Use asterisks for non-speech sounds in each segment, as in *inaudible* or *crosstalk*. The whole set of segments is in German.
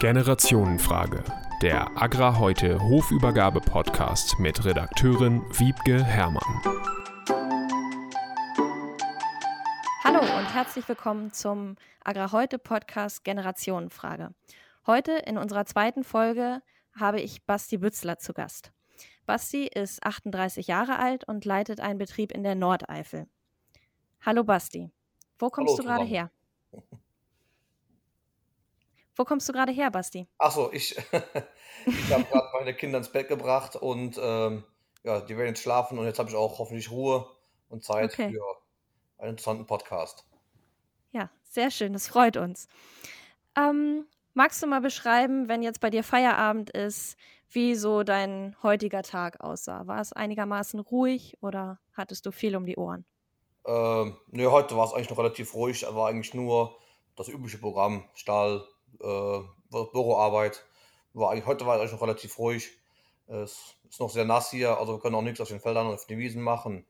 Generationenfrage. Der Agra heute Hofübergabe Podcast mit Redakteurin Wiebke Herrmann. Hallo und herzlich willkommen zum Agra heute Podcast Generationenfrage. Heute in unserer zweiten Folge habe ich Basti Bützler zu Gast. Basti ist 38 Jahre alt und leitet einen Betrieb in der Nordeifel. Hallo Basti, wo kommst Hallo du gerade her? *laughs* Wo kommst du gerade her, Basti? Achso, ich, *laughs* ich habe gerade meine Kinder ins Bett gebracht und ähm, ja, die werden jetzt schlafen und jetzt habe ich auch hoffentlich Ruhe und Zeit Okay. für einen interessanten Podcast. Ja, sehr schön, das freut uns. Ähm, magst du mal beschreiben, wenn jetzt bei dir Feierabend ist, wie so dein heutiger Tag aussah? War es einigermaßen ruhig oder hattest du viel um die Ohren? Ähm, nee, heute war es eigentlich noch relativ ruhig, war eigentlich nur das übliche Programm, Stall, äh, Büroarbeit. War eigentlich, heute war es eigentlich noch relativ ruhig. Es ist noch sehr nass hier, also wir können auch nichts auf den Feldern und auf den Wiesen machen.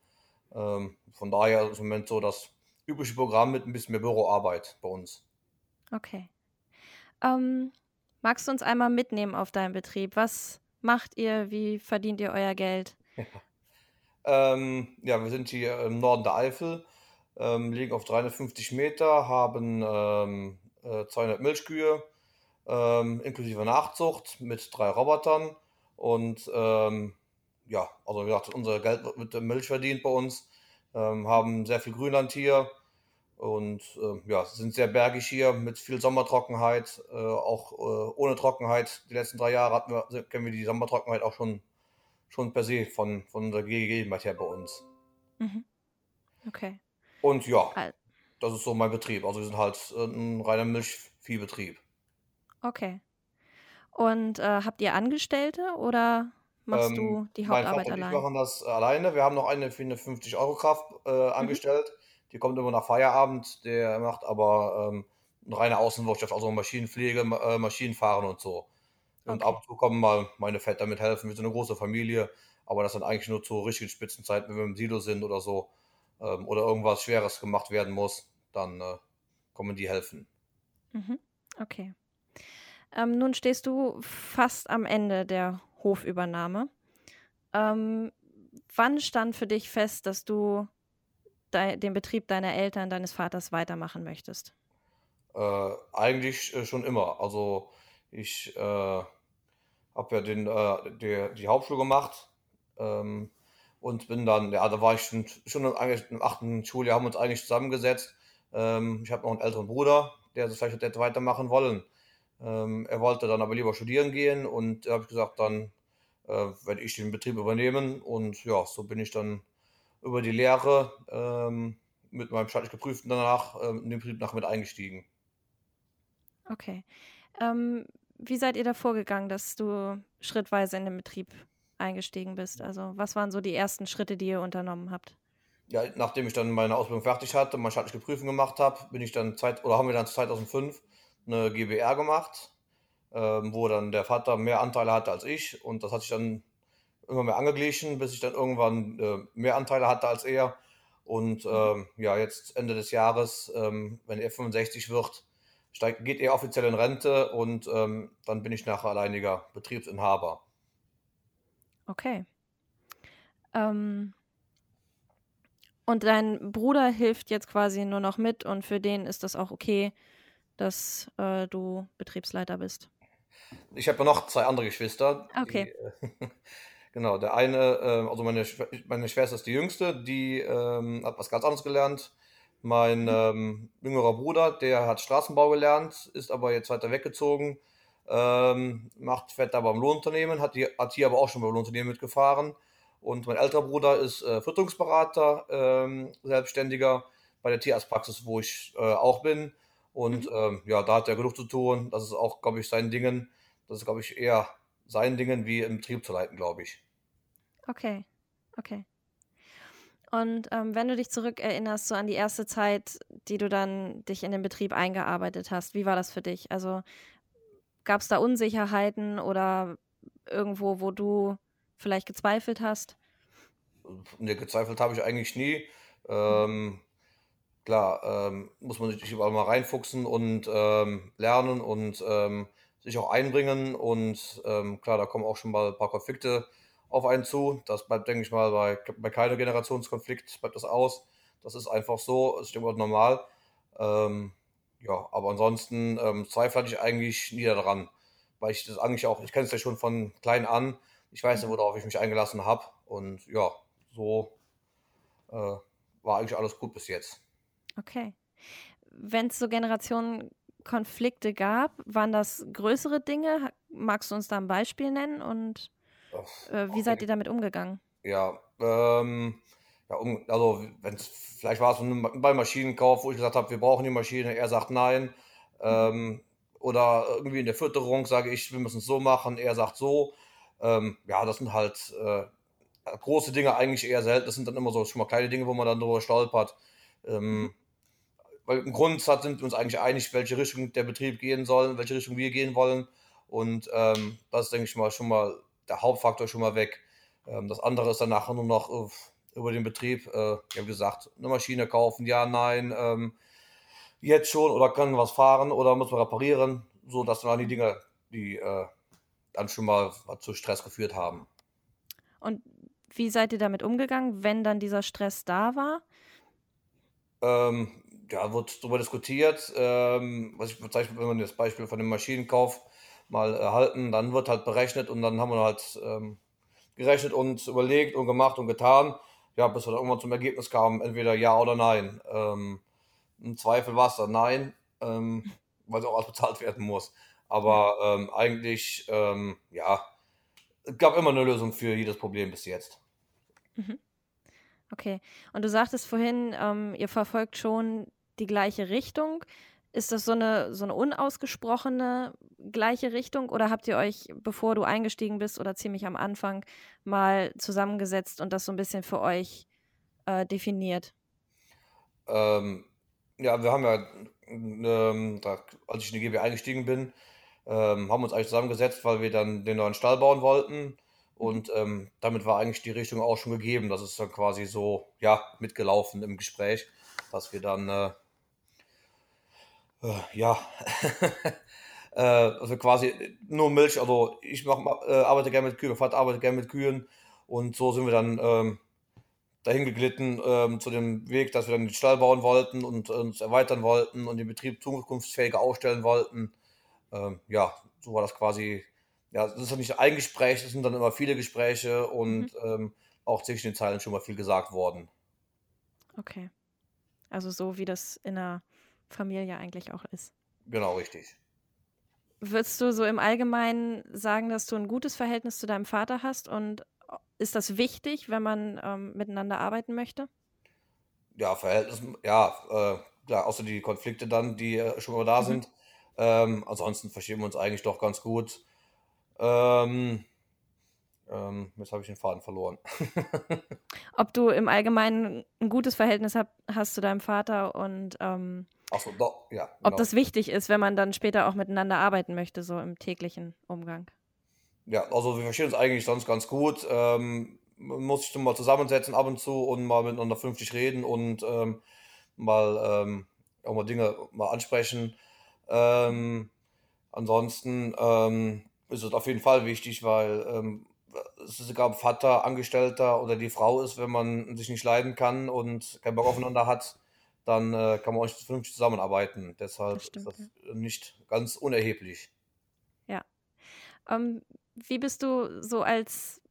Ähm, von daher ist im Moment so das übliche Programm mit ein bisschen mehr Büroarbeit bei uns. Okay. Ähm, magst du uns einmal mitnehmen auf deinen Betrieb? Was macht ihr? Wie verdient ihr euer Geld? *laughs* Ähm, ja, wir sind hier im Norden der Eifel, ähm, liegen auf 350 Meter, haben ähm, äh, 200 Milchkühe, ähm, inklusive Nachzucht mit drei Robotern. Und ähm, ja, also wie gesagt, unser Geld wird mit der Milch verdient bei uns, ähm, haben sehr viel Grünland hier und ähm, ja, sind sehr bergig hier mit viel Sommertrockenheit, äh, auch äh, ohne Trockenheit. Die letzten drei Jahre hatten wir, kennen wir die Sommertrockenheit auch schon, schon per se von, von unserer Gegebenheit her bei uns. Mhm. Okay. Und ja, Al- das ist so mein Betrieb. Also wir sind halt äh, ein reiner Milchviehbetrieb. Okay. Und äh, habt ihr Angestellte oder machst du Ähm, die mein Hauptarbeit ich allein? machen das alleine. Wir haben noch eine für eine 50-Euro-Kraft äh, Mhm. angestellt. Die kommt immer nach Feierabend. Der macht aber ähm, eine reine Außenwirtschaft, also Maschinenpflege, Ma- äh, Maschinenfahren und so. Und ab Okay. und zu kommen mal meine Väter mithelfen. Wir sind eine große Familie, aber das sind eigentlich nur zu richtigen Spitzenzeiten, wenn wir im Silo sind oder so. Ähm, oder irgendwas Schweres gemacht werden muss, dann äh, kommen die helfen. Mhm. Okay. Ähm, nun stehst du fast am Ende der Hofübernahme. Ähm, wann stand für dich fest, dass du dei den Betrieb deiner Eltern, deines Vaters weitermachen möchtest? Äh, eigentlich äh, schon immer. Also ich äh, habe ja den, äh, der, die Hauptschule gemacht ähm, und bin dann, ja, da war ich schon, schon im, achten Schuljahr, haben uns eigentlich zusammengesetzt. Ähm, ich habe noch einen älteren Bruder, der das vielleicht hätte weitermachen wollen. Ähm, er wollte dann aber lieber studieren gehen und da habe ich gesagt, dann äh, werde ich den Betrieb übernehmen und ja, so bin ich dann über die Lehre ähm, mit meinem staatlich geprüften danach ähm, in den Betrieb nach mit eingestiegen. Okay. Ähm, wie seid ihr da vorgegangen, dass du schrittweise in den Betrieb eingestiegen bist? Also, was waren so die ersten Schritte, die ihr unternommen habt? Ja, nachdem ich dann meine Ausbildung fertig hatte, mein staatliche Prüfung gemacht habe, bin ich dann Zeit, oder haben wir dann 2005 eine GbR gemacht, ähm, wo dann der Vater mehr Anteile hatte als ich und das hat sich dann immer mehr angeglichen, bis ich dann irgendwann äh, mehr Anteile hatte als er und ähm, ja, jetzt Ende des Jahres, ähm, wenn er 65 wird, steigt, geht er offiziell in Rente und ähm, dann bin ich nachher alleiniger Betriebsinhaber. Okay. Ähm, und dein Bruder hilft jetzt quasi nur noch mit und für den ist das auch okay, dass äh, du Betriebsleiter bist. Ich habe noch zwei andere Geschwister. Okay. Die, *laughs* äh, genau, der eine, äh, also meine, meine Schwester ist die jüngste, die ähm, hat was ganz anderes gelernt. Mein Mhm. ähm, jüngerer Bruder, der hat Straßenbau gelernt, ist aber jetzt weiter weggezogen, ähm, macht, fährt da beim Lohnunternehmen, hat, hier- hat hier aber auch schon beim Lohnunternehmen mitgefahren. Und mein älterer Bruder ist äh, Fütterungsberater, ähm, Selbstständiger bei der Tierarztpraxis, wo ich äh, auch bin. Und Mhm. ähm, ja, da hat er genug zu tun. Das ist auch, glaube ich, sein Dingen. Das ist, glaube ich, eher sein Dingen, wie im Betrieb zu leiten, glaube ich. Okay, okay. Und ähm, wenn du dich zurückerinnerst, so an die erste Zeit, die du dann dich in den Betrieb eingearbeitet hast, wie war das für dich? Also gab es da Unsicherheiten oder irgendwo, wo du vielleicht gezweifelt hast? Ne, gezweifelt habe ich eigentlich nie. Ähm, klar, ähm, muss man sich überall mal reinfuchsen und ähm, lernen und ähm, sich auch einbringen und ähm, klar, da kommen auch schon mal ein paar Konflikte auf einen zu. Das bleibt, denke ich mal, bei, bei keinem Generationskonflikt bleibt das aus. Das ist einfach so, ist immer normal. Ähm, ja, aber ansonsten ähm, zweifle ich eigentlich nie daran, weil ich das eigentlich auch, ich kenne es ja schon von klein an. Ich weiß ja, worauf ich mich eingelassen habe und ja, so äh, war eigentlich alles gut bis jetzt. Okay. Wenn es so Generationenkonflikte gab, waren das größere Dinge? Magst du uns da ein Beispiel nennen und äh, wie seid ihr damit umgegangen? Ja, ähm, ja, um, also wenn es vielleicht war es beim Maschinenkauf, wo ich gesagt habe, wir brauchen die Maschine, er sagt nein. Ähm, oder irgendwie in der Fütterung sage ich, wir müssen es so machen, er sagt so. Ähm, ja, das sind halt äh, große Dinge eigentlich eher selten. Das sind dann immer so schon mal kleine Dinge, wo man dann drüber stolpert. Ähm, weil im Grundsatz sind wir uns eigentlich einig, welche Richtung der Betrieb gehen soll, welche Richtung wir gehen wollen. Und ähm, das ist, denke ich mal, schon mal der Hauptfaktor schon mal weg. Ähm, das andere ist dann nachher nur noch uh, über den Betrieb, äh, wie gesagt, eine Maschine kaufen, ja, nein, ähm, jetzt schon oder können was fahren oder muss man reparieren, so dass dann die Dinge, die äh, dann schon mal zu Stress geführt haben. Und wie seid ihr damit umgegangen, wenn dann dieser Stress da war? Ähm, ja, wird darüber diskutiert. Ähm, was ich bezeichne, wenn man das Beispiel von dem Maschinenkauf mal erhalten, dann wird halt berechnet und dann haben wir halt ähm, gerechnet und überlegt und gemacht und getan ja, bis wir dann irgendwann zum Ergebnis kamen, entweder ja oder nein. Ähm, Im Zweifel war es dann nein, ähm, weil es auch alles bezahlt werden muss. Aber ähm, eigentlich, ähm, ja, es gab immer eine Lösung für jedes Problem bis jetzt. Mhm. Okay. Und du sagtest vorhin, ähm, ihr verfolgt schon die gleiche Richtung. Ist das so eine, so eine unausgesprochene gleiche Richtung oder habt ihr euch, bevor du eingestiegen bist oder ziemlich am Anfang, mal zusammengesetzt und das so ein bisschen für euch äh, definiert? Ähm, ja, wir haben ja, ähm, da, als ich in die GB eingestiegen bin, ähm, haben wir uns eigentlich zusammengesetzt, weil wir dann den neuen Stall bauen wollten. Und ähm, damit war eigentlich die Richtung auch schon gegeben. Das ist dann quasi so, ja, mitgelaufen im Gespräch, dass wir dann äh, ja, *laughs* äh, also quasi nur Milch, also ich mach, äh, arbeite gerne mit Kühen, mein Vater arbeitet gerne mit Kühen und so sind wir dann ähm, dahin geglitten ähm, zu dem Weg, dass wir dann den Stall bauen wollten und uns erweitern wollten und den Betrieb zukunftsfähiger aufstellen wollten. Ähm, ja, so war das quasi. Ja, das ist ja nicht ein Gespräch, das sind dann immer viele Gespräche und mhm. ähm, auch zwischen den Zeilen schon mal viel gesagt worden. Okay. Also so wie das in einer Familie eigentlich auch ist. Genau, richtig. Würdest du so im Allgemeinen sagen, dass du ein gutes Verhältnis zu deinem Vater hast und ist das wichtig, wenn man ähm, miteinander arbeiten möchte? Ja, Verhältnis, ja, äh, klar, außer die Konflikte dann, die äh, schon mal da mhm. sind. Ähm, ansonsten verstehen wir uns eigentlich doch ganz gut. Ähm, ähm, jetzt habe ich den Faden verloren. *laughs* Ob du im Allgemeinen ein gutes Verhältnis hab, hast zu deinem Vater und ähm, so, doch, ja. Genau. Ob das wichtig ist, wenn man dann später auch miteinander arbeiten möchte, so im täglichen Umgang. Ja, also wir verstehen uns eigentlich sonst ganz gut. Ähm, man muss sich mal zusammensetzen ab und zu und mal miteinander 50 reden und ähm, mal ähm, auch mal Dinge mal ansprechen. Ähm, ansonsten ähm, ist es auf jeden Fall wichtig, weil ähm, es ist egal, ob Vater, Angestellter oder die Frau ist, wenn man sich nicht leiden kann und keinen Bock aufeinander hat, dann äh, kann man euch vernünftig zusammenarbeiten. Deshalb stimmt, ist das ja. nicht ganz unerheblich. Ja. Ähm, wie bist du so als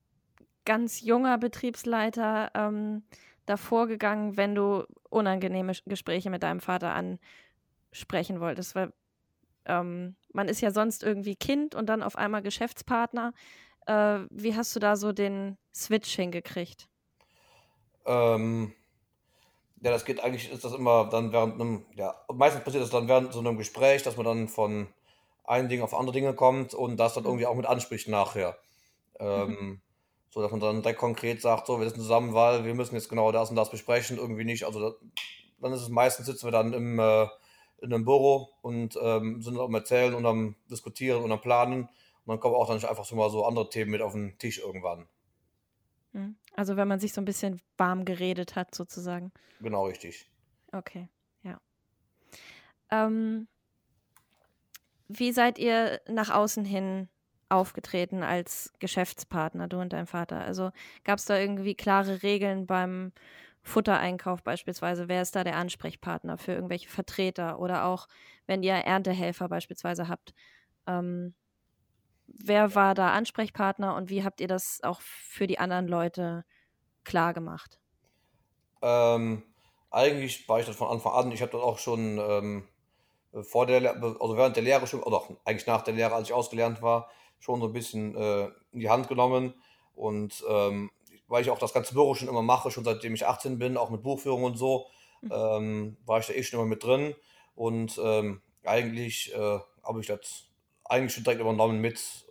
ganz junger Betriebsleiter ähm, davor gegangen, wenn du unangenehme Gespräche mit deinem Vater ansprechen wolltest? Weil ähm, man ist ja sonst irgendwie Kind und dann auf einmal Geschäftspartner. Äh, wie hast du da so den Switch hingekriegt? Ähm, ja, das geht eigentlich, ist das immer dann während einem, ja, meistens passiert das dann während so einem Gespräch, dass man dann von einem Ding auf andere Dinge kommt und das dann irgendwie auch mit anspricht nachher. Ähm, mhm. So dass man dann direkt konkret sagt, so, wir sind zusammen, weil wir müssen jetzt genau das und das besprechen, irgendwie nicht. Also dann ist es meistens sitzen wir dann im, äh, in einem Büro und ähm, sind am Erzählen und am Diskutieren und am Planen. Und dann kommen auch dann einfach so mal so andere Themen mit auf den Tisch irgendwann. Mhm. Also wenn man sich so ein bisschen warm geredet hat, sozusagen. Genau, richtig. Okay, ja. Ähm, wie seid ihr nach außen hin aufgetreten als Geschäftspartner, du und dein Vater? Also gab es da irgendwie klare Regeln beim Futtereinkauf beispielsweise? Wer ist da der Ansprechpartner für irgendwelche Vertreter oder auch wenn ihr Erntehelfer beispielsweise habt? Ähm, wer war da Ansprechpartner und wie habt ihr das auch für die anderen Leute klar gemacht? Ähm, eigentlich war ich das von Anfang an. Ich habe das auch schon ähm, vor der, also während der Lehre schon, oder eigentlich nach der Lehre, als ich ausgelernt war, schon so ein bisschen äh, in die Hand genommen. Und ähm, weil ich auch das ganze Büro schon immer mache, schon seitdem ich 18 bin, auch mit Buchführung und so, mhm. ähm, war ich da eh schon immer mit drin. Und ähm, eigentlich äh, habe ich das eigentlich schon direkt übernommen mit,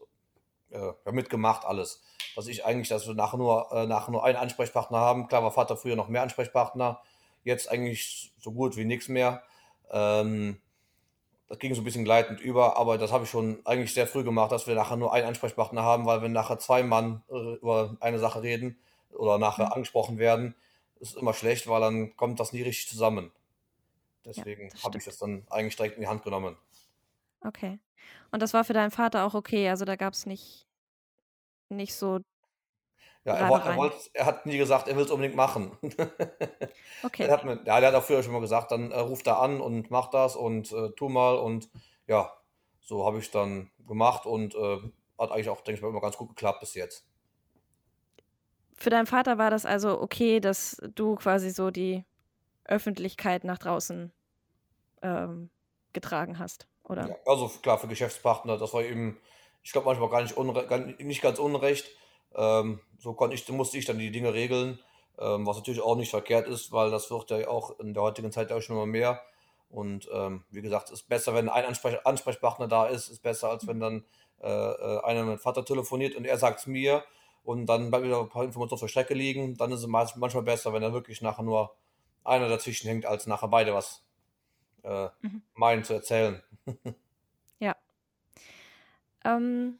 äh, mitgemacht, alles. Dass ich eigentlich, dass wir nachher nur, äh, nachher nur einen Ansprechpartner haben. Klar war Vater früher noch mehr Ansprechpartner, jetzt eigentlich so gut wie nichts mehr. Ähm, das ging so ein bisschen gleitend über, aber das habe ich schon eigentlich sehr früh gemacht, dass wir nachher nur einen Ansprechpartner haben, weil wenn nachher zwei Mann äh, über eine Sache reden oder nachher mhm. angesprochen werden, ist immer schlecht, weil dann kommt das nie richtig zusammen. Deswegen ja, habe ich das dann eigentlich direkt in die Hand genommen. Okay. Und das war für deinen Vater auch okay, also da gab es nicht, nicht so ja, er, wollt, er, wollt, er, hat nie gesagt, er will es unbedingt machen. *laughs* Okay. Er hat mir, ja, der hat auch früher schon mal gesagt, dann äh, ruft er an und macht das und äh, tu mal. Und ja, so habe ich dann gemacht und äh, hat eigentlich auch, denke ich mal, immer ganz gut geklappt bis jetzt. Für deinen Vater war das also okay, dass du quasi so die Öffentlichkeit nach draußen ähm, getragen hast, oder? Ja, also klar, für Geschäftspartner, das war eben, ich glaube manchmal gar nicht, unre gar nicht ganz unrecht ähm, so konnte ich, musste ich dann die Dinge regeln, ähm, was natürlich auch nicht verkehrt ist, weil das wird ja auch in der heutigen Zeit auch schon immer mehr. Und ähm, wie gesagt, es ist besser, wenn ein Ansprech Ansprechpartner da ist, ist besser, als wenn dann äh, äh einer mit dem Vater telefoniert und er sagt es mir und dann bleibt wieder ein paar Informationen auf der Strecke liegen. Dann ist es manchmal besser, wenn da wirklich nachher nur einer dazwischen hängt, als nachher beide was äh, mhm. meinen zu erzählen. Ja. Ähm,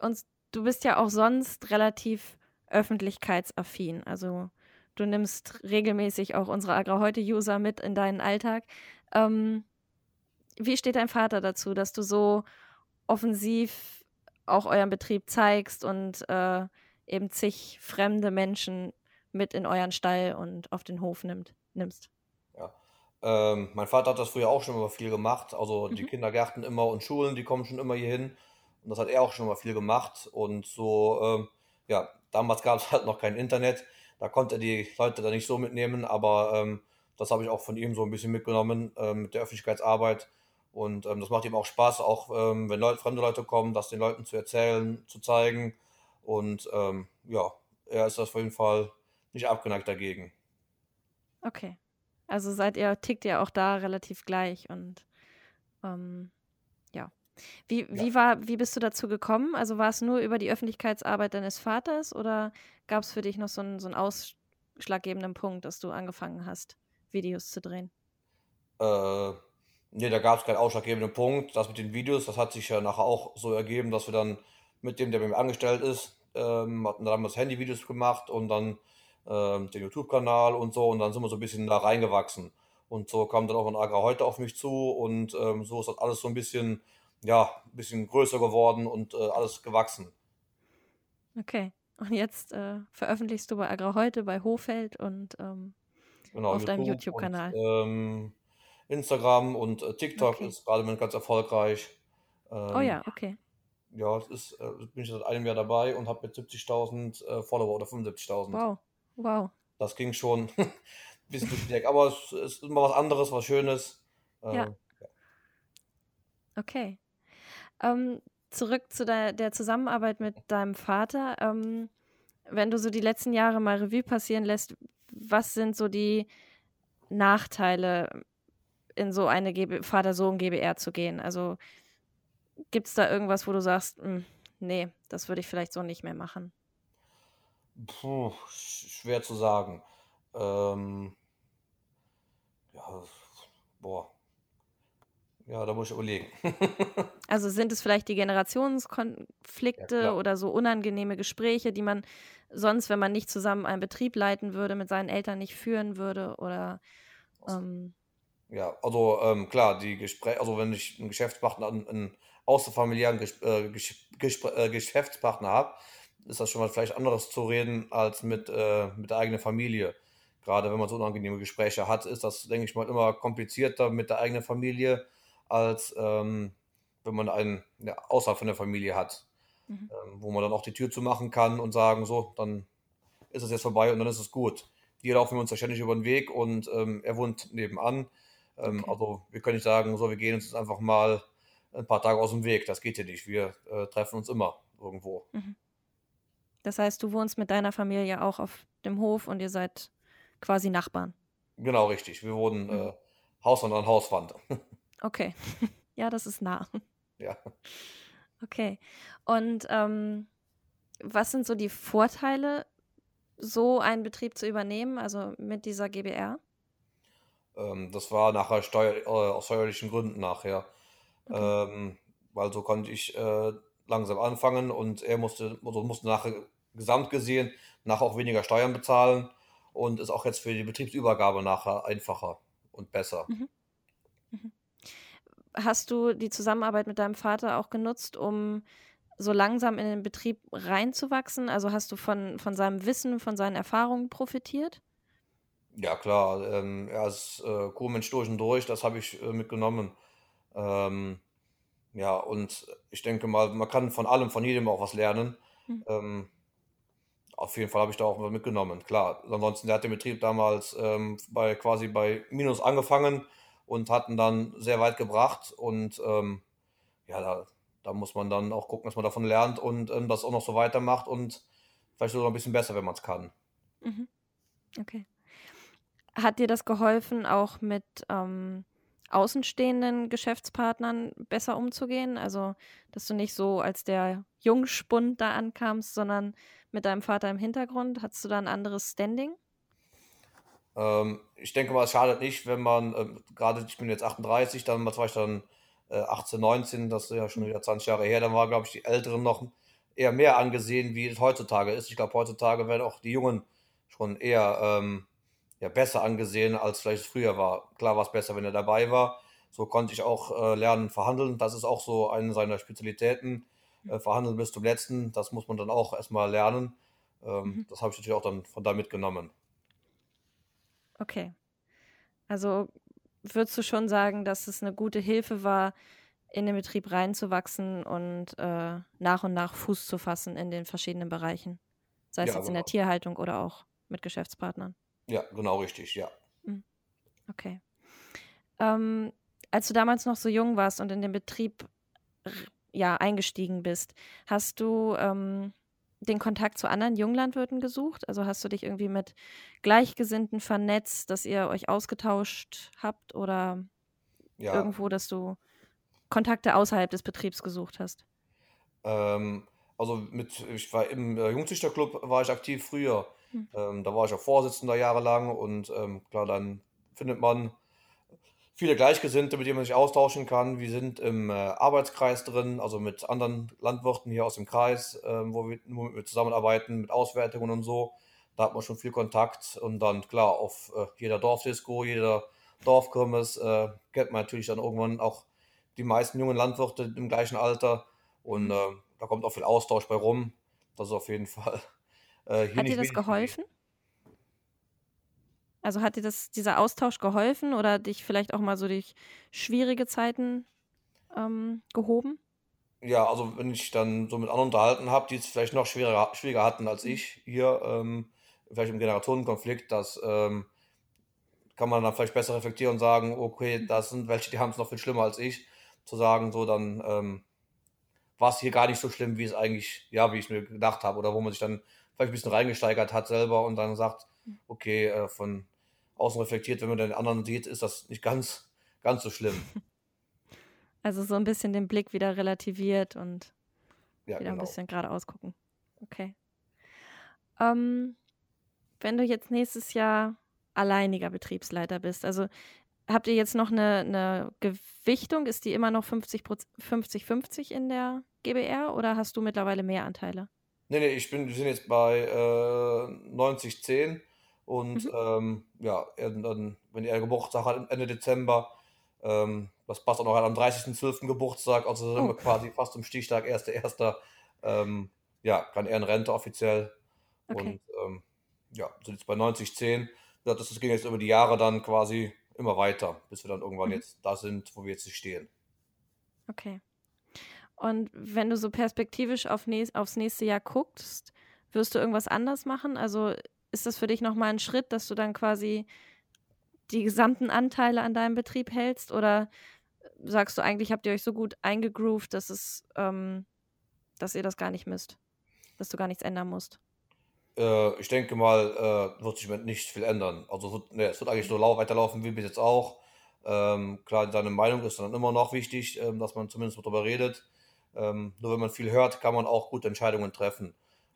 und du bist ja auch sonst relativ öffentlichkeitsaffin. Also du nimmst regelmäßig auch unsere Agrar-Heute-User mit in deinen Alltag. Ähm, wie steht dein Vater dazu, dass du so offensiv auch euren Betrieb zeigst und äh, eben zig fremde Menschen mit in euren Stall und auf den Hof nimmt, nimmst? Ähm, mein Vater hat das früher auch schon immer viel gemacht. Also die mhm. Kindergärten immer und Schulen, die kommen schon immer hier hin. Und das hat er auch schon mal viel gemacht. Und so, ähm, ja, damals gab es *laughs* halt noch kein Internet. Da konnte er die Leute da nicht so mitnehmen, aber ähm, das habe ich auch von ihm so ein bisschen mitgenommen ähm, mit der Öffentlichkeitsarbeit. Und ähm, das macht ihm auch Spaß, auch ähm, wenn Leute, fremde Leute kommen, das den Leuten zu erzählen, zu zeigen. Und ja, er ist das auf jeden Fall nicht abgeneigt dagegen. Okay. Also seid ihr, tickt ihr auch da relativ gleich und ähm, ja. Wie, wie, ja. war, wie bist du dazu gekommen? Also war es nur über die Öffentlichkeitsarbeit deines Vaters oder gab es für dich noch so einen, so einen ausschlaggebenden Punkt, dass du angefangen hast, Videos zu drehen? Äh, nee, da gab es keinen ausschlaggebenden Punkt. Das mit den Videos, das hat sich ja nachher auch so ergeben, dass wir dann mit dem, der bei mir angestellt ist, ähm, hatten damals Handyvideos gemacht und dann ähm, den YouTube-Kanal und so und dann sind wir so ein bisschen da reingewachsen. Und so kam dann auch ein Agra heute auf mich zu und ähm, so ist das alles so ein bisschen ja, ein bisschen größer geworden und äh, alles gewachsen. Okay. Und jetzt äh, veröffentlichst du bei Agra heute, bei Hofeld und ähm, genau, auf YouTube deinem YouTube-Kanal. Ähm, Instagram und äh, TikTok okay. ist gerade ganz erfolgreich. Ähm, oh ja, okay. Ja, ist, äh, bin ich seit einem Jahr dabei und habe mit 70.000 äh, Follower oder 75.000. Wow, wow. Das ging schon ein bisschen durch aber es, ist immer was anderes, was Schönes. ja. ja. Okay. Ähm, zurück zu der, der, Zusammenarbeit mit deinem Vater. Ähm, wenn du so die letzten Jahre mal Revue passieren lässt, was sind so die Nachteile, in so eine Vater-Sohn-GBR zu gehen? Also gibt es da irgendwas, wo du sagst, mh, hm, nee, das würde ich vielleicht so nicht mehr machen? Puh, schwer zu sagen. Ähm, ja, boah. Ja, da muss ich überlegen. *laughs* also sind es vielleicht die Generationskonflikte ja, oder so unangenehme Gespräche, die man sonst, wenn man nicht zusammen einen Betrieb leiten würde, mit seinen Eltern nicht führen würde? Oder ähm, Ja, also ähm, klar, die Gespräche, also wenn ich einen Geschäftspartner, einen, einen außerfamiliären Ges äh, Gespr äh, Geschäftspartner habe, ist das schon mal vielleicht anderes zu reden als mit, äh, mit der eigenen Familie. Gerade wenn man so unangenehme Gespräche hat, ist das, denke ich mal, immer komplizierter mit der eigenen Familie, als ähm, wenn man einen ja, außerhalb von der Familie hat, Mhm. ähm, wo man dann auch die Tür zumachen kann und sagen, so, dann ist es jetzt vorbei und dann ist es gut. Wir laufen uns ja ständig über den Weg und ähm, er wohnt nebenan. Ähm, Okay. also wir können nicht sagen, so, wir gehen uns jetzt einfach mal ein paar Tage aus dem Weg. Das geht hier nicht. Wir äh, treffen uns immer irgendwo. Mhm. Das heißt, du wohnst mit deiner Familie auch auf dem Hof und ihr seid quasi Nachbarn. Genau, richtig. Wir wohnen Mhm. äh, Hauswand an Hauswand. *laughs* Okay. *laughs* Ja, das ist nah. ja. *laughs* Okay. Und ähm, was sind so die Vorteile, so einen Betrieb zu übernehmen, also mit dieser GbR? Ähm, das war nachher steuer, äh, aus steuerlichen Gründen nachher. Okay. Ähm, weil so konnte ich äh, langsam anfangen und er musste, also musste nachher gesamt gesehen nachher auch weniger Steuern bezahlen und ist auch jetzt für die Betriebsübergabe nachher einfacher und besser. Mhm. Mhm. Hast du die Zusammenarbeit mit deinem Vater auch genutzt, um so langsam in den Betrieb reinzuwachsen? Also hast du von, von seinem Wissen, von seinen Erfahrungen profitiert? Ja, klar, ähm, er ist äh, Kuhmensch durch und durch, das habe ich äh, mitgenommen. Ähm, ja, und ich denke mal, man kann von allem, von jedem auch was lernen. Hm. Ähm, auf jeden Fall habe ich da auch was mitgenommen, klar. Ansonsten, der hat den Betrieb damals ähm, bei quasi bei Minus angefangen und hatten dann sehr weit gebracht. Und ähm, ja, da, da muss man dann auch gucken, dass man davon lernt und ähm, das auch noch so weitermacht und vielleicht sogar ein bisschen besser, wenn man es kann. Mhm. Okay. Hat dir das geholfen, auch mit ähm, außenstehenden Geschäftspartnern besser umzugehen? Also, dass du nicht so als der Jungspund da ankamst, sondern mit deinem Vater im Hintergrund? Hattest du da ein anderes Standing? Ähm, ich denke mal, es schadet nicht, wenn man, ähm, gerade ich bin jetzt 38, damals war ich dann äh, 18, 19, das ist ja schon wieder 20 Jahre her, dann war, glaube ich, die Älteren noch eher mehr angesehen, wie es heutzutage ist. Ich glaube, heutzutage werden auch die Jungen schon eher ähm, ja, besser angesehen, als vielleicht früher war. Klar war es besser, wenn er dabei war. So konnte ich auch äh, lernen, verhandeln. Das ist auch so eine seiner Spezialitäten. Äh, verhandeln bis zum Letzten, das muss man dann auch erstmal lernen. Ähm, Mhm. das habe ich natürlich auch dann von da mitgenommen. Okay. Also würdest du schon sagen, dass es eine gute Hilfe war, in den Betrieb reinzuwachsen und äh, nach und nach Fuß zu fassen in den verschiedenen Bereichen? Sei es Ja, jetzt in der genau. Tierhaltung oder auch mit Geschäftspartnern. Ja, genau richtig, ja. Mhm. Okay. Ähm, als du damals noch so jung warst und in den Betrieb ja, eingestiegen bist, hast du ähm, den Kontakt zu anderen Junglandwirten gesucht? Also hast du dich irgendwie mit Gleichgesinnten vernetzt, dass ihr euch ausgetauscht habt oder Ja, irgendwo, dass du Kontakte außerhalb des Betriebs gesucht hast? ähm, also mit, ich war im äh, Jungzüchterclub war ich aktiv früher. Hm. Ähm, da war ich auch Vorsitzender jahrelang und ähm, klar, dann findet man viele Gleichgesinnte, mit denen man sich austauschen kann. Wir sind im äh, Arbeitskreis drin, also mit anderen Landwirten hier aus dem Kreis, ähm, wo wir, womit wir zusammenarbeiten, mit Auswertungen und so. Da hat man schon viel Kontakt und dann klar, auf äh, jeder Dorfdisco, jeder Dorfkirmes äh, kennt man natürlich dann irgendwann auch die meisten jungen Landwirte im gleichen Alter und Mhm. äh, da kommt auch viel Austausch bei rum. Das ist auf jeden *laughs* Fall äh, Hat dir das geholfen? Also hat dir das, dieser Austausch geholfen oder dich vielleicht auch mal so durch schwierige Zeiten ähm, gehoben? Ja, also wenn ich dann so mit anderen unterhalten habe, die es vielleicht noch schwieriger, schwieriger hatten als ich hier, ähm, vielleicht im Generationenkonflikt, das ähm, kann man dann vielleicht besser reflektieren und sagen, okay, Mhm. das sind welche, die haben es noch viel schlimmer als ich. Zu sagen, so dann ähm, war es hier gar nicht so schlimm, wie es eigentlich, ja, wie ich mir gedacht habe, oder wo man sich dann vielleicht ein bisschen reingesteigert hat selber und dann sagt, okay, äh, von außen reflektiert, wenn man den anderen sieht, ist das nicht ganz, ganz so schlimm. *laughs* Also so ein bisschen den Blick wieder relativiert und Ja, wieder ein genau. bisschen geradeaus gucken. Okay. Ähm, wenn du jetzt nächstes Jahr alleiniger Betriebsleiter bist, also habt ihr jetzt noch eine, eine Gewichtung? Ist die immer noch 50 50-50 in der GBR oder hast du mittlerweile mehr Anteile? Nee, nee, ich bin, wir sind jetzt bei äh, 90-10 Und mhm. ähm, ja, dann, wenn er Geburtstag hat Ende Dezember, ähm, das passt auch noch am 30.12. Geburtstag, also sind oh. wir quasi fast zum Stichtag, 1.1. Ähm, ja, kann er in Rente offiziell. Okay. Und ähm, ja, sind jetzt bei 90,10. Das, das ging jetzt über die Jahre dann quasi immer weiter, bis wir dann irgendwann mhm. jetzt da sind, wo wir jetzt stehen. Okay. Und wenn du so perspektivisch auf näs aufs nächste Jahr guckst, wirst du irgendwas anders machen? Also ist das für dich nochmal ein Schritt, dass du dann quasi die gesamten Anteile an deinem Betrieb hältst? Oder sagst du eigentlich, habt ihr euch so gut eingegroovt, dass es, ähm, dass ihr das gar nicht müsst? Dass du gar nichts ändern musst? Äh, ich denke mal, äh, wird sich nicht viel ändern. Also wird, ne, es wird eigentlich so lau weiterlaufen wie bis jetzt auch. Ähm, klar, seine Meinung ist dann immer noch wichtig, ähm, dass man zumindest darüber redet. Ähm, nur wenn man viel hört, kann man auch gute Entscheidungen treffen.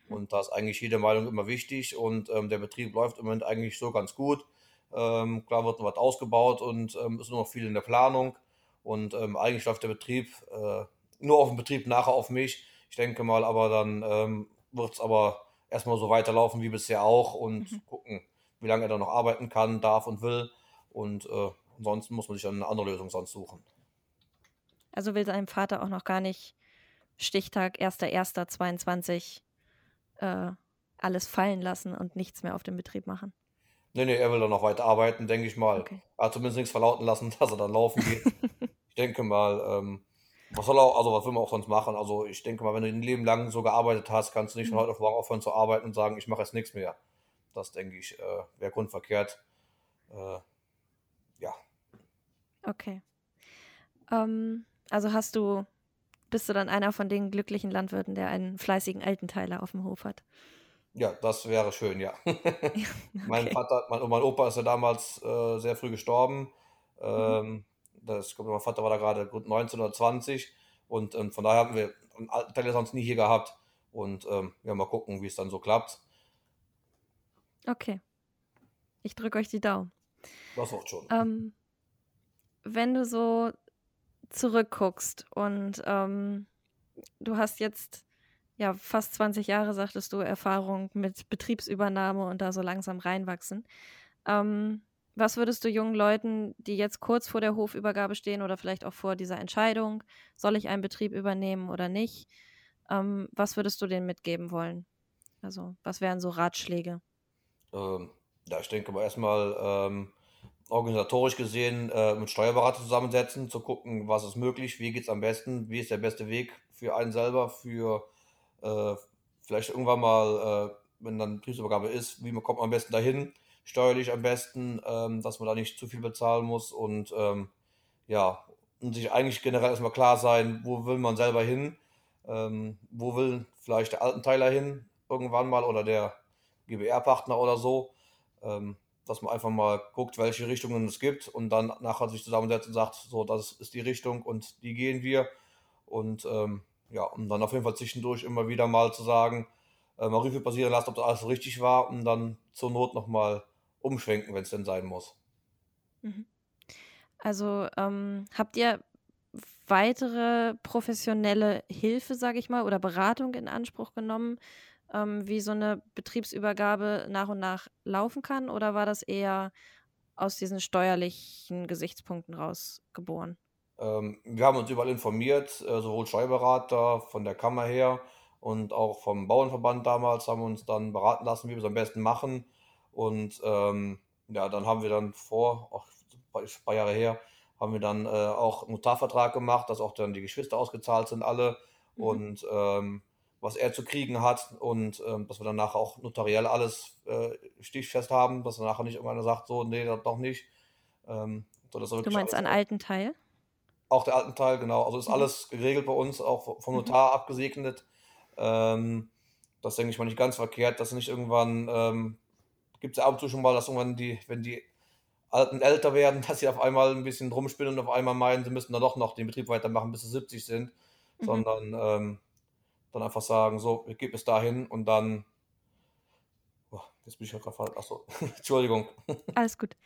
Und da ist eigentlich jede Meinung immer wichtig und ähm, der Betrieb läuft im Moment eigentlich so ganz gut. Ähm, klar wird noch was ausgebaut und ähm, ist nur noch viel in der Planung. Und ähm, eigentlich läuft der Betrieb äh, nur auf den Betrieb, nachher auf mich. Ich denke mal, aber dann ähm, wird es aber erstmal so weiterlaufen wie bisher auch und mhm. gucken, wie lange er da noch arbeiten kann, darf und will. Und äh, ansonsten muss man sich dann eine andere Lösung sonst suchen. Also will sein Vater auch noch gar nicht Stichtag 1.1.22 äh, alles fallen lassen und nichts mehr auf dem Betrieb machen. Nee, nee, er will dann noch weiter arbeiten, denke ich mal. Okay. Er hat zumindest nichts verlauten lassen, *laughs* dass er dann laufen geht. *laughs* ich denke mal, ähm, was soll er auch, also was will man auch sonst machen? Also ich denke mal, wenn du ein Leben lang so gearbeitet hast, kannst du nicht von mhm. heute auf morgen aufhören zu arbeiten und sagen, ich mache jetzt nichts mehr. Das denke ich, äh, wäre grundverkehrt. Äh, ja. Okay. Ähm, also hast du bist du dann einer von den glücklichen Landwirten, der einen fleißigen Altenteiler auf dem Hof hat. Ja, das wäre schön, ja. *laughs* *laughs* okay. mein Vater, mein, mein, Opa ist ja damals äh, sehr früh gestorben. Mhm. Ähm, mhm. das, mein Vater war da gerade gut 19 oder 20 und ähm, von daher haben wir einen Altenteiler sonst nie hier gehabt. Und ähm, ja, mal gucken, wie es dann so klappt. Okay. Ich drücke euch die Daumen. Das auch schon. Ähm, wenn du so zurückguckst und ähm, du hast jetzt ja fast 20 Jahre, sagtest du, Erfahrung mit Betriebsübernahme und da so langsam reinwachsen. Ähm, was würdest du jungen Leuten, die jetzt kurz vor der Hofübergabe stehen oder vielleicht auch vor dieser Entscheidung, soll ich einen Betrieb übernehmen oder nicht, ähm, was würdest du denen mitgeben wollen? Also, was wären so Ratschläge? Ähm, ja, ich denke mal erstmal, ähm, organisatorisch gesehen äh, mit Steuerberater zusammensetzen, zu gucken, was ist möglich, wie geht es am besten, wie ist der beste Weg für einen selber, für äh, vielleicht irgendwann mal, äh, wenn dann Betriebsübergabe ist, wie man kommt man am besten dahin, steuerlich am besten, ähm, dass man da nicht zu viel bezahlen muss und ähm, ja, und sich eigentlich generell erstmal klar sein, wo will man selber hin, ähm, wo will vielleicht der Altenteiler hin irgendwann mal oder der GBR-Partner oder so. Dass man einfach mal guckt, welche Richtungen es gibt und dann nachher sich zusammensetzt und sagt, so, das ist die Richtung und die gehen wir. Und ähm, ja, um dann auf jeden Fall zwischendurch immer wieder mal zu sagen, äh, mal Revue passieren lassen, ob das alles richtig war und dann zur Not nochmal umschwenken, wenn es denn sein muss. Mhm. Also ähm, habt ihr weitere professionelle Hilfe, sage ich mal, oder Beratung in Anspruch genommen, ähm, wie so eine Betriebsübergabe nach und nach laufen kann? Oder war das eher aus diesen steuerlichen Gesichtspunkten raus geboren? Ähm, wir haben uns überall informiert, äh, sowohl Steuerberater von der Kammer her und auch vom Bauernverband damals haben wir uns dann beraten lassen, wie wir es am besten machen. Und ähm, ja, dann haben wir dann vor, auch ein paar Jahre her, haben wir dann äh, auch einen Notarvertrag gemacht, dass auch dann die Geschwister ausgezahlt sind, alle. Mhm. Und ähm, was er zu kriegen hat und ähm, dass wir dann nachher auch notariell alles äh, stichfest haben, dass nachher nicht irgendeiner sagt, so, nee, das doch nicht. Ähm, so, du meinst einen alten Teil? Auch der alten Teil, genau. Also ist mhm. alles geregelt bei uns, auch vom mhm. Notar mhm. abgesegnet. Ähm, das denke ich mal nicht ganz verkehrt, dass nicht irgendwann, ähm, gibt es ja ab und zu schon mal, dass irgendwann die, wenn die Alten älter werden, *laughs* dass sie auf einmal ein bisschen rumspinnen und auf einmal meinen, sie müssen dann doch noch den Betrieb weitermachen, bis sie 70 sind, mhm. sondern ähm, dann einfach sagen, so, ich gebe es dahin und dann. Oh, jetzt bin ich ja gerade. Achso, *laughs* Entschuldigung. *laughs* Alles gut.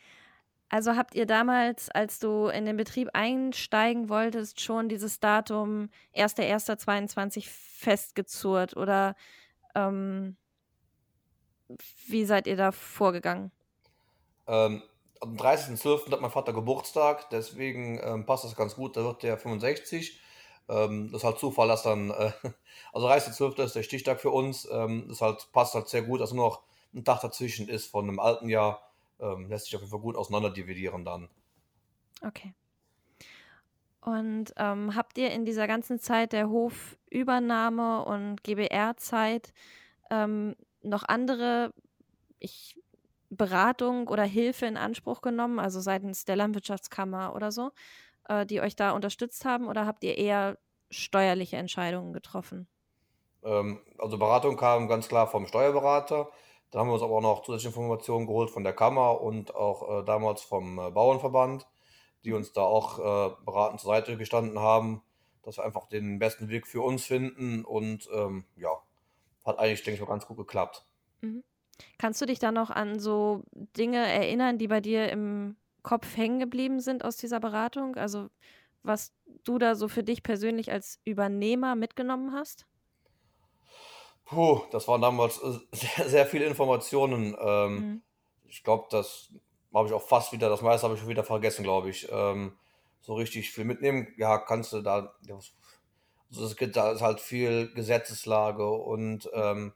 Also habt ihr damals, als du in den Betrieb einsteigen wolltest, schon dieses Datum 1.1.22 festgezurrt oder ähm, wie seid ihr da vorgegangen? Ähm, am 30.12. hat mein Vater Geburtstag, deswegen ähm, passt das ganz gut. Da wird der 65. Ähm, das ist halt Zufall, dass dann, äh, *laughs* also 30.12. ist der Stichtag für uns. Ähm, das halt, passt halt sehr gut, dass nur noch ein Tag dazwischen ist von einem alten Jahr. Ähm, lässt sich auf jeden Fall gut auseinander dividieren dann. Okay. Und ähm, habt ihr in dieser ganzen Zeit der Hofübernahme und GBR-Zeit ähm, noch andere ich, Beratung oder Hilfe in Anspruch genommen, also seitens der Landwirtschaftskammer oder so, äh, die euch da unterstützt haben? Oder habt ihr eher steuerliche Entscheidungen getroffen? Ähm, also Beratung kam ganz klar vom Steuerberater. Da haben wir uns aber auch noch zusätzliche Informationen geholt von der Kammer und auch äh, damals vom äh, Bauernverband die uns da auch äh, beratend zur Seite gestanden haben, dass wir einfach den besten Weg für uns finden und ähm, ja, hat eigentlich, denke ich mal, ganz gut geklappt. Mhm. Kannst du dich da noch an so Dinge erinnern, die bei dir im Kopf hängen geblieben sind aus dieser Beratung? Also was du da so für dich persönlich als Übernehmer mitgenommen hast? Puh, das waren damals äh, sehr, sehr viele Informationen. Ähm, mhm. Ich glaube, das habe ich auch fast wieder, das meiste habe ich schon wieder vergessen, glaube ich. Ähm, so richtig viel mitnehmen, ja, kannst du da, also es gibt da ist halt viel Gesetzeslage und ähm,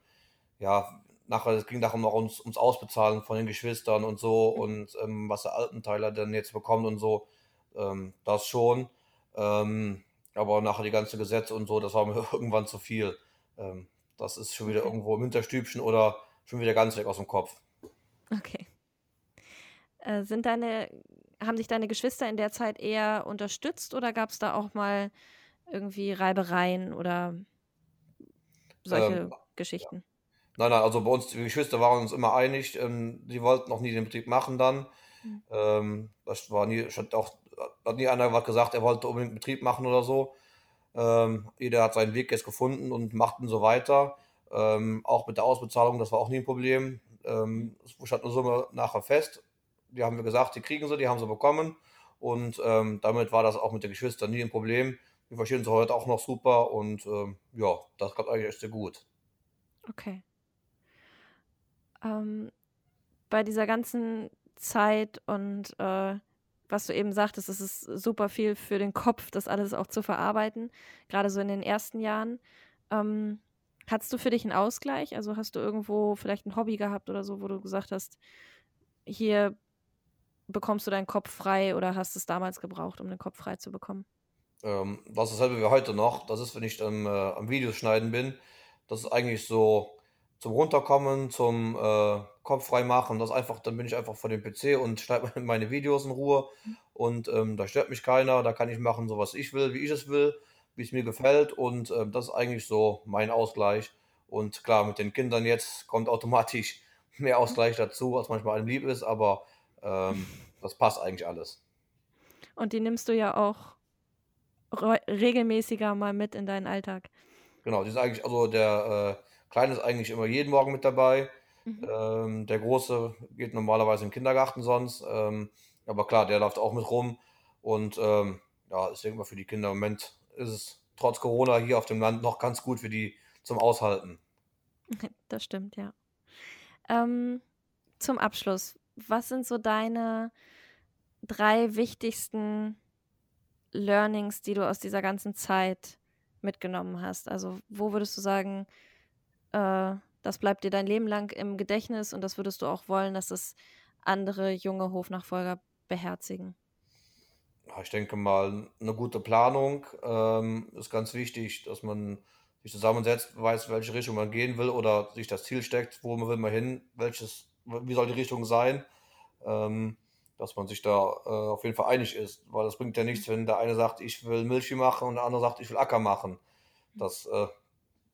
ja, nachher, es ging darum noch ums, ums Ausbezahlen von den Geschwistern und so mhm. und ähm, was der Altenteiler denn jetzt bekommt und so, ähm, das schon. Ähm, aber nachher die ganze Gesetze und so, das war mir *laughs* irgendwann zu viel. Ähm, das ist schon wieder okay. irgendwo im Hinterstübchen oder schon wieder ganz weg aus dem Kopf. Okay. Äh, sind deine, haben sich deine Geschwister in der Zeit eher unterstützt oder gab es da auch mal irgendwie Reibereien oder solche ähm, Geschichten? Nein, nein, also bei uns, die Geschwister waren uns immer einig, ähm, die wollten noch nie den Betrieb machen dann. Mhm. Ähm, das war nie, hat auch, hat nie einer was gesagt, er wollte unbedingt einen Betrieb machen oder so. Ähm, jeder hat seinen Weg jetzt gefunden und macht ihn so weiter. Ähm, auch mit der Ausbezahlung, das war auch nie ein Problem. Es stand eine Summe nachher fest die haben wir gesagt, die kriegen sie, die haben sie bekommen. Und ähm, damit war das auch mit den Geschwistern nie ein Problem. Wir verstehen sie heute auch noch super und ähm, ja, das klappt eigentlich echt sehr gut. Okay. Ähm, bei dieser ganzen Zeit und äh, was du eben sagtest, es ist super viel für den Kopf, das alles auch zu verarbeiten, gerade so in den ersten Jahren. Ähm, hattest du für dich einen Ausgleich? Also hast du irgendwo vielleicht ein Hobby gehabt oder so, wo du gesagt hast, hier bekommst du deinen Kopf frei oder hast es damals gebraucht, um den Kopf frei zu bekommen? Ähm, das ist dasselbe wie heute noch. Das ist, wenn ich am, äh, am Videos schneiden bin. Das ist eigentlich so zum Runterkommen, zum äh, Kopf frei machen. Das einfach, dann bin ich einfach vor dem PC und schneide *laughs* meine Videos in Ruhe. Und ähm, da stört mich keiner. Da kann ich machen, so was ich will, wie ich es will, wie es mir gefällt. Und ähm, das ist eigentlich so mein Ausgleich. Und klar, mit den Kindern jetzt kommt automatisch *laughs* mehr Ausgleich dazu, was manchmal einem lieb ist, aber ähm, das passt eigentlich alles. Und die nimmst du ja auch regelmäßiger mal mit in deinen Alltag. Genau, die ist eigentlich, also der äh, Kleine ist eigentlich immer jeden Morgen mit dabei. Mhm. Ähm, der Große geht normalerweise im Kindergarten sonst. Ähm, aber klar, der läuft auch mit rum. Und ähm, ja, ich denke mal, für die Kinder im Moment ist es trotz Corona hier auf dem Land noch ganz gut für die zum Aushalten. *laughs* Das stimmt, ja. Ähm, zum Abschluss, was sind so deine drei wichtigsten Learnings, die du aus dieser ganzen Zeit mitgenommen hast? Also, wo würdest du sagen, äh, das bleibt dir dein Leben lang im Gedächtnis und das würdest du auch wollen, dass es andere junge Hofnachfolger beherzigen? Ich denke mal, eine gute Planung ähm, ist ganz wichtig, dass man sich zusammensetzt, weiß, welche Richtung man gehen will oder sich das Ziel steckt, wo man will man hin, welches wie soll die Richtung sein, ähm, dass man sich da äh, auf jeden Fall einig ist, weil das bringt ja nichts, wenn der eine sagt, ich will Milchvieh machen und der andere sagt, ich will Acker machen. Das äh,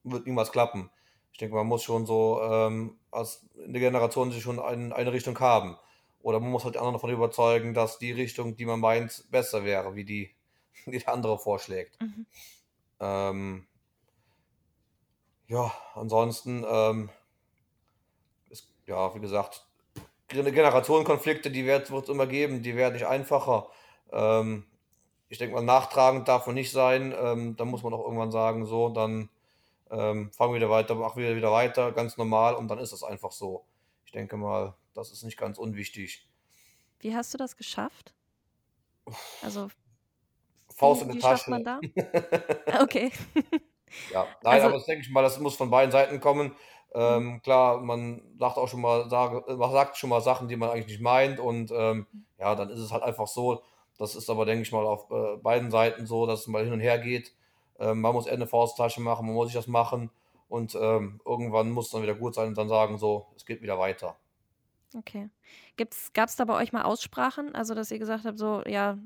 wird niemals klappen. Ich denke, man muss schon so ähm, als in der Generation sich schon ein, eine Richtung haben. Oder man muss halt die anderen davon überzeugen, dass die Richtung, die man meint, besser wäre, wie die, *laughs* die der andere vorschlägt. Mhm. Ähm, ja, ansonsten ähm, ja, wie gesagt, Generationenkonflikte, die wird es immer geben, die werden nicht einfacher. Ähm, ich denke mal, nachtragend darf man nicht sein. Ähm, da muss man auch irgendwann sagen, so, dann ähm, fangen wir wieder weiter, machen wir wieder weiter, ganz normal und dann ist es einfach so. Ich denke mal, das ist nicht ganz unwichtig. Wie hast du das geschafft? Also, Faust in wie, die wie schafft Tasche. man da? *laughs* Ah, Okay. *laughs* Ja, nein, Also, aber das denke ich mal, das muss von beiden Seiten kommen. mhm, Ähm, klar, man sagt auch schon mal, sage, man sagt schon mal Sachen, die man eigentlich nicht meint und ähm, ja, dann ist es halt einfach so. Das ist aber, denke ich mal, auf äh, beiden Seiten so, dass es mal hin und her geht. Ähm, man muss eine Fausttasche machen, man muss sich das machen und ähm, irgendwann muss es dann wieder gut sein und dann sagen so, es geht wieder weiter. okay. Gibt's, gab's da bei euch mal Aussprachen? Also, dass ihr gesagt habt, so, ja,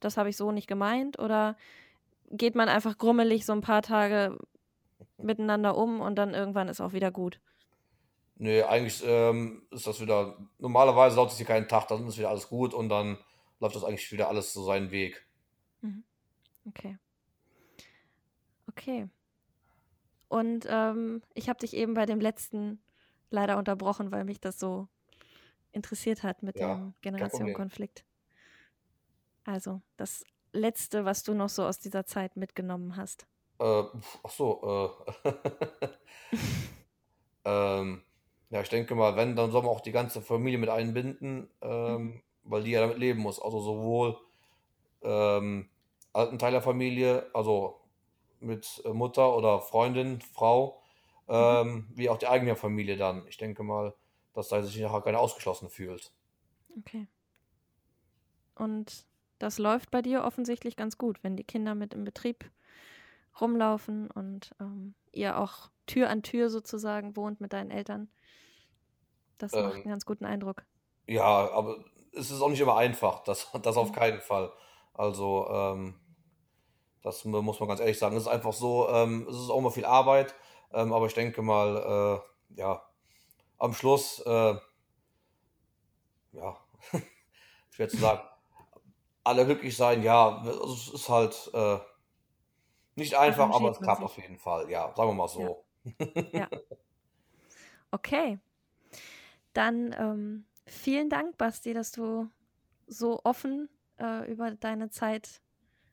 das habe ich so nicht gemeint? Oder geht man einfach grummelig so ein paar Tage miteinander um und dann irgendwann ist auch wieder gut? Nee, eigentlich ähm, ist das wieder, normalerweise dauert es hier keinen Tag, dann ist wieder alles gut und dann läuft das eigentlich wieder alles so seinen Weg. Mhm. Okay. Okay. Und ähm, ich habe dich eben bei dem letzten leider unterbrochen, weil mich das so interessiert hat mit Ja, dem. Generationenkonflikt. Also, das letzte, was du noch so aus dieser Zeit mitgenommen hast. Äh, ach so, äh, *laughs* ähm, ja, ich denke mal, wenn, dann soll man auch die ganze Familie mit einbinden, Mhm. ähm, weil die ja damit leben muss. Also sowohl ähm, alten Teil der Familie, also mit äh, Mutter oder Freundin, Frau, Mhm. ähm, wie auch die eigene Familie dann. Ich denke mal, dass da sich nachher keiner ausgeschlossen fühlt. Okay. Und das läuft bei dir offensichtlich ganz gut, wenn die Kinder mit im Betrieb rumlaufen und ähm, ihr auch Tür an Tür sozusagen wohnt mit deinen Eltern. Das macht Ähm, einen ganz guten Eindruck. ja, aber es ist auch nicht immer einfach, das, *laughs* das auf Mhm. keinen Fall. Also, ähm, Das mu- muss man ganz ehrlich sagen. Es ist einfach so, ähm, es ist auch immer viel Arbeit, ähm, aber ich denke mal, äh, ja, am Schluss, äh, ja, *laughs* schwer zu sagen, alle glücklich sein, ja, also es ist halt äh, nicht einfach, aber es klappt auf jeden Fall, ja, sagen wir mal Ja, so. *laughs* ja. Okay. Dann ähm, vielen Dank, Basti, dass du so offen äh, über deine Zeit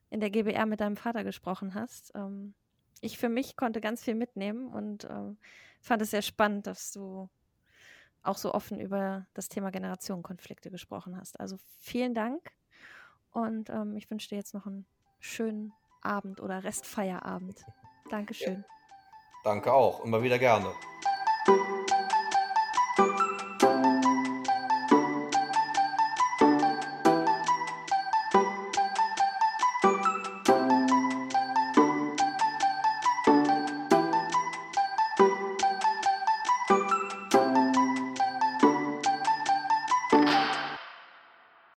in der GBR mit deinem Vater gesprochen hast. Ähm, ich für mich konnte ganz viel mitnehmen und ähm, fand es sehr spannend, dass du auch so offen über das Thema Generationenkonflikte gesprochen hast. Also vielen Dank und ähm, ich wünsche dir jetzt noch einen schönen Abend oder Restfeierabend. Ja, Dankeschön. danke auch, immer wieder gerne.